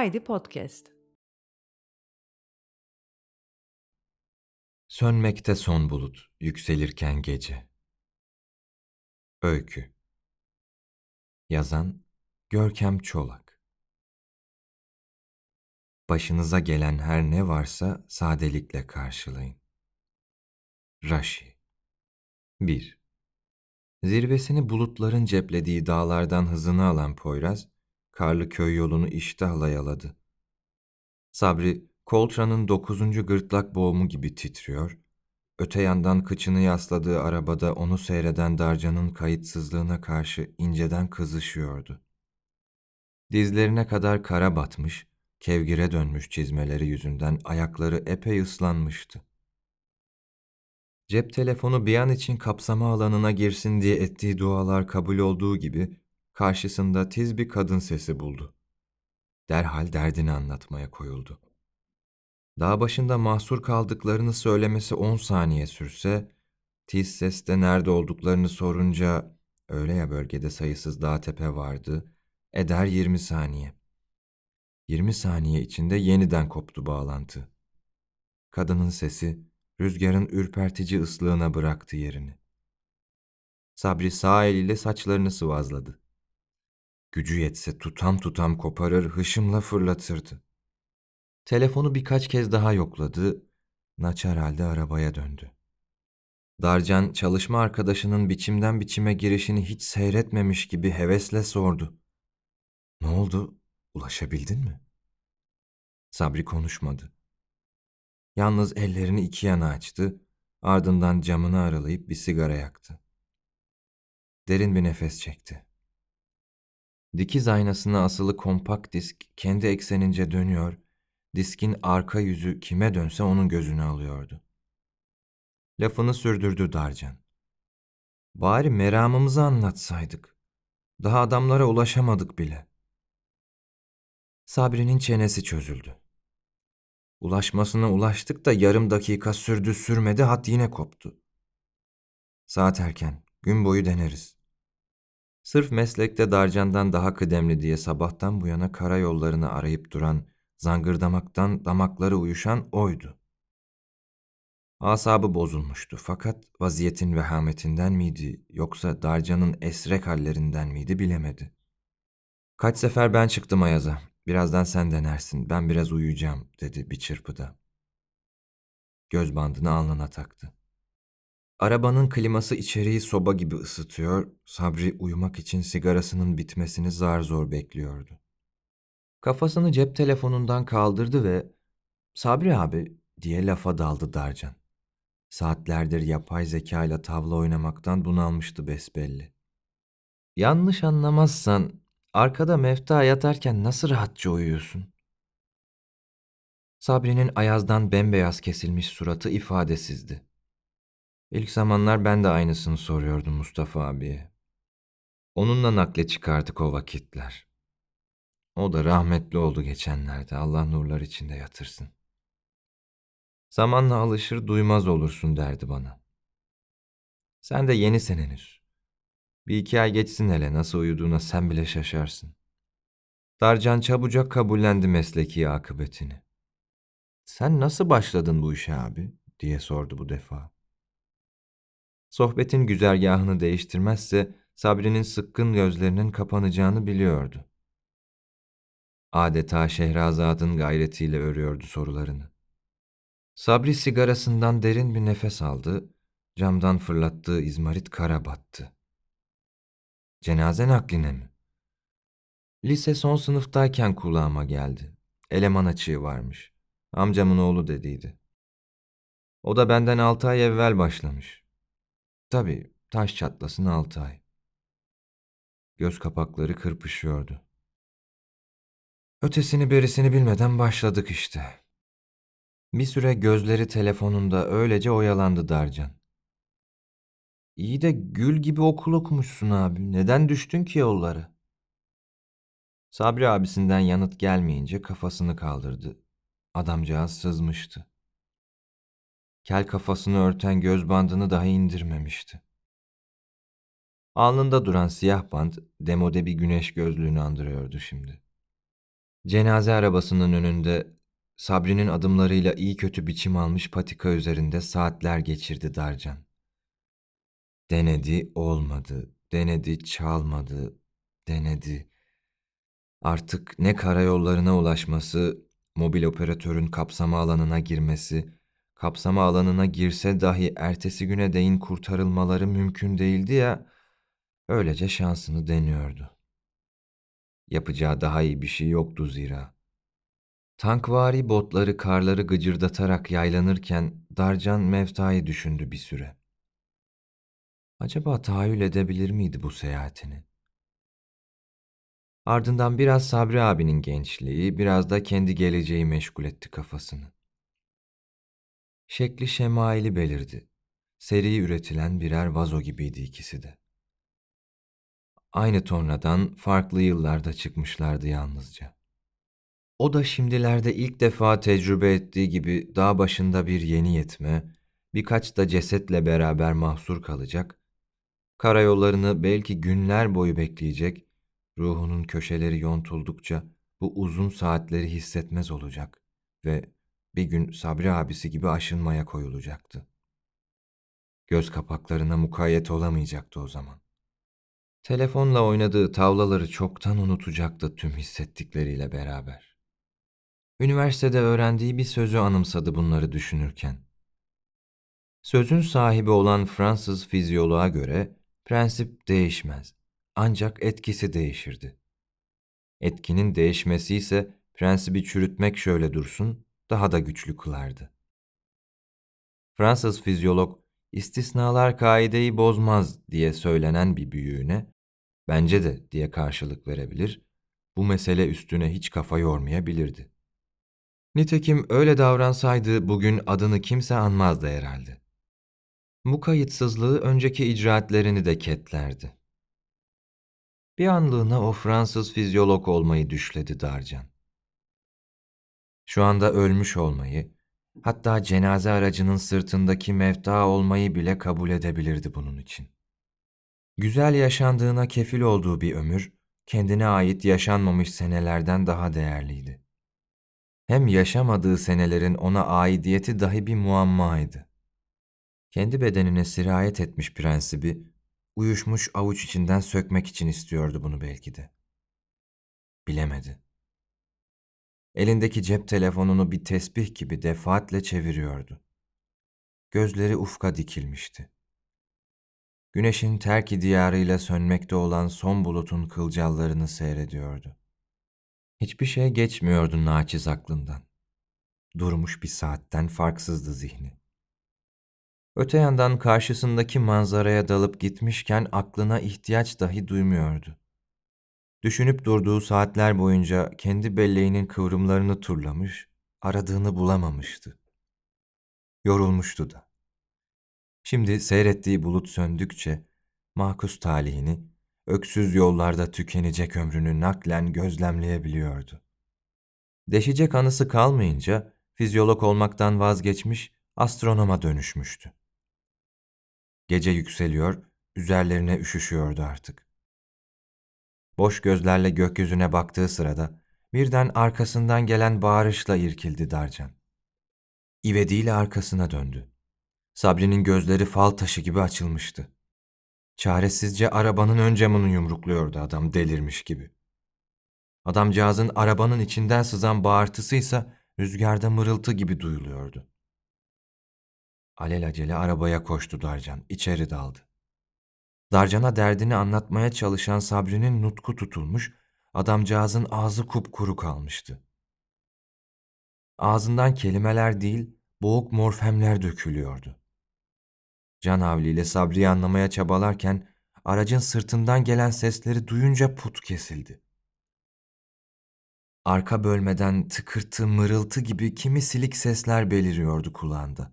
Haydi Podcast. Sönmekte son bulut, yükselirken gece. Öykü Yazan Görkem Çolak Başınıza gelen her ne varsa sadelikle karşılayın. Raşi 1. Zirvesini bulutların ceplediği dağlardan hızını alan Poyraz, karlı köy yolunu iştahla yaladı. Sabri, Koltra'nın dokuzuncu gırtlak boğumu gibi titriyor, öte yandan kıçını yasladığı arabada onu seyreden Darcan'ın kayıtsızlığına karşı inceden kızışıyordu. Dizlerine kadar kara batmış, kevgire dönmüş çizmeleri yüzünden ayakları epey ıslanmıştı. Cep telefonu bir an için kapsama alanına girsin diye ettiği dualar kabul olduğu gibi karşısında tiz bir kadın sesi buldu. Derhal derdini anlatmaya koyuldu. Dağ başında mahsur kaldıklarını söylemesi on saniye sürse, tiz seste nerede olduklarını sorunca, öyle ya bölgede sayısız dağ tepe vardı, eder yirmi saniye. Yirmi saniye içinde yeniden koptu bağlantı. Kadının sesi, rüzgarın ürpertici ıslığına bıraktı yerini. Sabri sağ eliyle saçlarını sıvazladı. Gücü yetse tutam tutam koparır, hışımla fırlatırdı. Telefonu birkaç kez daha yokladı, naçar halde arabaya döndü. Darcan çalışma arkadaşının biçimden biçime girişini hiç seyretmemiş gibi hevesle sordu. Ne oldu? Ulaşabildin mi? Sabri konuşmadı. Yalnız ellerini iki yana açtı, ardından camını aralayıp bir sigara yaktı. Derin bir nefes çekti. Dikiz aynasına asılı kompakt disk kendi eksenince dönüyor, diskin arka yüzü kime dönse onun gözünü alıyordu. Lafını sürdürdü Darcan. Bari meramımızı anlatsaydık. Daha adamlara ulaşamadık bile. Sabri'nin çenesi çözüldü. Ulaşmasına ulaştık da yarım dakika sürdü sürmedi hat yine koptu. Saat erken, gün boyu deneriz. Sırf meslekte Darcan'dan daha kıdemli diye sabahtan bu yana karayollarını arayıp duran, zangırdamaktan damakları uyuşan oydu. Asabı bozulmuştu fakat vaziyetin vehametinden miydi yoksa Darcan'ın esrek hallerinden miydi bilemedi. Kaç sefer ben çıktım Ayaz'a. Birazdan sen denersin. Ben biraz uyuyacağım dedi bir çırpıda. Göz bandını alnına taktı. Arabanın kliması içeriği soba gibi ısıtıyor, Sabri uyumak için sigarasının bitmesini zar zor bekliyordu. Kafasını cep telefonundan kaldırdı ve ''Sabri abi'' diye lafa daldı Darcan. Saatlerdir yapay zeka ile tavla oynamaktan bunalmıştı besbelli. ''Yanlış anlamazsan arkada mefta yatarken nasıl rahatça uyuyorsun?'' Sabri'nin ayazdan bembeyaz kesilmiş suratı ifadesizdi. İlk zamanlar ben de aynısını soruyordum Mustafa abiye. Onunla nakle çıkardık o vakitler. O da rahmetli oldu geçenlerde. Allah nurlar içinde yatırsın. Zamanla alışır duymaz olursun derdi bana. Sen de yenisin henüz. Bir iki ay geçsin hele nasıl uyuduğuna sen bile şaşarsın. Darcan çabucak kabullendi mesleki akıbetini. Sen nasıl başladın bu işe abi? diye sordu bu defa. Sohbetin güzergahını değiştirmezse Sabri'nin sıkkın gözlerinin kapanacağını biliyordu. Adeta Şehrazat'ın gayretiyle örüyordu sorularını. Sabri sigarasından derin bir nefes aldı, camdan fırlattığı izmarit kara battı. Cenaze nakline mi? Lise son sınıftayken kulağıma geldi. Eleman açığı varmış. Amcamın oğlu dediydi. O da benden altı ay evvel başlamış. Tabii taş çatlasın altı ay. Göz kapakları kırpışıyordu. Ötesini berisini bilmeden başladık işte. Bir süre gözleri telefonunda öylece oyalandı Darcan. İyi de gül gibi okul okumuşsun abi. Neden düştün ki yolları? Sabri abisinden yanıt gelmeyince kafasını kaldırdı. Adamcağız sızmıştı. Kel kafasını örten göz bandını daha indirmemişti. Alnında duran siyah band demode bir güneş gözlüğünü andırıyordu şimdi. Cenaze arabasının önünde Sabri'nin adımlarıyla iyi kötü biçim almış patika üzerinde saatler geçirdi Darcan. Denedi, olmadı. Denedi, çalmadı. Denedi. Artık ne karayollarına ulaşması, mobil operatörün kapsama alanına girmesi, kapsama alanına girse dahi ertesi güne değin kurtarılmaları mümkün değildi ya, öylece şansını deniyordu. Yapacağı daha iyi bir şey yoktu zira. Tankvari botları karları gıcırdatarak yaylanırken Darcan Mevta'yı düşündü bir süre. Acaba tahayyül edebilir miydi bu seyahatini? Ardından biraz Sabri abinin gençliği, biraz da kendi geleceği meşgul etti kafasını. Şekli şemaili belirdi. Seri üretilen birer vazo gibiydi ikisi de. Aynı tornadan farklı yıllarda çıkmışlardı yalnızca. O da şimdilerde ilk defa tecrübe ettiği gibi dağ başında bir yeni yetme, birkaç da cesetle beraber mahsur kalacak, karayollarını belki günler boyu bekleyecek, ruhunun köşeleri yontuldukça bu uzun saatleri hissetmez olacak ve bir gün Sabri abisi gibi aşınmaya koyulacaktı. Göz kapaklarına mukayyet olamayacaktı o zaman. Telefonla oynadığı tavlaları çoktan unutacaktı tüm hissettikleriyle beraber. Üniversitede öğrendiği bir sözü anımsadı bunları düşünürken. Sözün sahibi olan Fransız fizyoloğa göre prensip değişmez. Ancak etkisi değişirdi. Etkinin değişmesi ise prensibi çürütmek şöyle dursun, daha da güçlü kılardı. Fransız fizyolog istisnalar kaideyi bozmaz diye söylenen bir büyüğüne, bence de diye karşılık verebilir, bu mesele üstüne hiç kafa yormayabilirdi. Nitekim öyle davransaydı bugün adını kimse anmazdı herhalde. Bu kayıtsızlığı önceki icraatlerini de ketlerdi. Bir anlığına o Fransız fizyolog olmayı düşledi Darcan. Şu anda ölmüş olmayı, hatta cenaze aracının sırtındaki mevta olmayı bile kabul edebilirdi bunun için. Güzel yaşandığına kefil olduğu bir ömür, kendine ait yaşanmamış senelerden daha değerliydi. Hem yaşamadığı senelerin ona aidiyeti dahi bir muammaydı. Kendi bedenine sirayet etmiş prensibi, uyuşmuş avuç içinden sökmek için istiyordu bunu belki de. Bilemedi. Elindeki cep telefonunu bir tesbih gibi defaatle çeviriyordu. Gözleri ufka dikilmişti. Güneşin terki diyarıyla sönmekte olan son bulutun kılcallarını seyrediyordu. Hiçbir şey geçmiyordu naçiz aklından. Durmuş bir saatten farksızdı zihni. Öte yandan karşısındaki manzaraya dalıp gitmişken aklına ihtiyaç dahi duymuyordu. Düşünüp durduğu saatler boyunca kendi belleğinin kıvrımlarını turlamış, aradığını bulamamıştı. Yorulmuştu da. Şimdi seyrettiği bulut söndükçe makus talihini, öksüz yollarda tükenecek ömrünü naklen gözlemleyebiliyordu. Deşecek anısı kalmayınca fizyolog olmaktan vazgeçmiş, astronoma dönüşmüştü. Gece yükseliyor, üzerlerine üşüşüyordu artık. Boş gözlerle gökyüzüne baktığı sırada birden arkasından gelen bağırışla irkildi Darcan. İvediyle arkasına döndü. Sabri'nin gözleri fal taşı gibi açılmıştı. Çaresizce arabanın ön camını yumrukluyordu adam delirmiş gibi. Adamcağızın arabanın içinden sızan bağırtısıysa rüzgarda mırıltı gibi duyuluyordu. Alelacele arabaya koştu Darcan, içeri daldı. Darcan'a derdini anlatmaya çalışan Sabri'nin nutku tutulmuş, adamcağızın ağzı kupkuru kalmıştı. Ağzından kelimeler değil, boğuk morfemler dökülüyordu. Can havliyle Sabri'yi anlamaya çabalarken aracın sırtından gelen sesleri duyunca put kesildi. Arka bölmeden tıkırtı mırıltı gibi kimi silik sesler beliriyordu kulağında.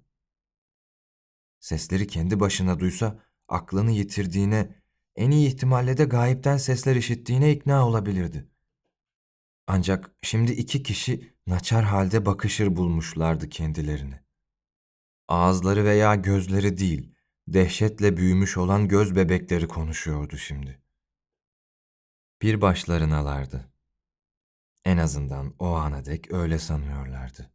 Sesleri kendi başına duysa aklını yitirdiğine, en iyi ihtimalle de gayipten sesler işittiğine ikna olabilirdi. Ancak şimdi iki kişi naçar halde bakışır bulmuşlardı kendilerini. Ağızları veya gözleri değil, dehşetle büyümüş olan göz bebekleri konuşuyordu şimdi. Bir başlarınalardı. En azından o ana dek öyle sanıyorlardı.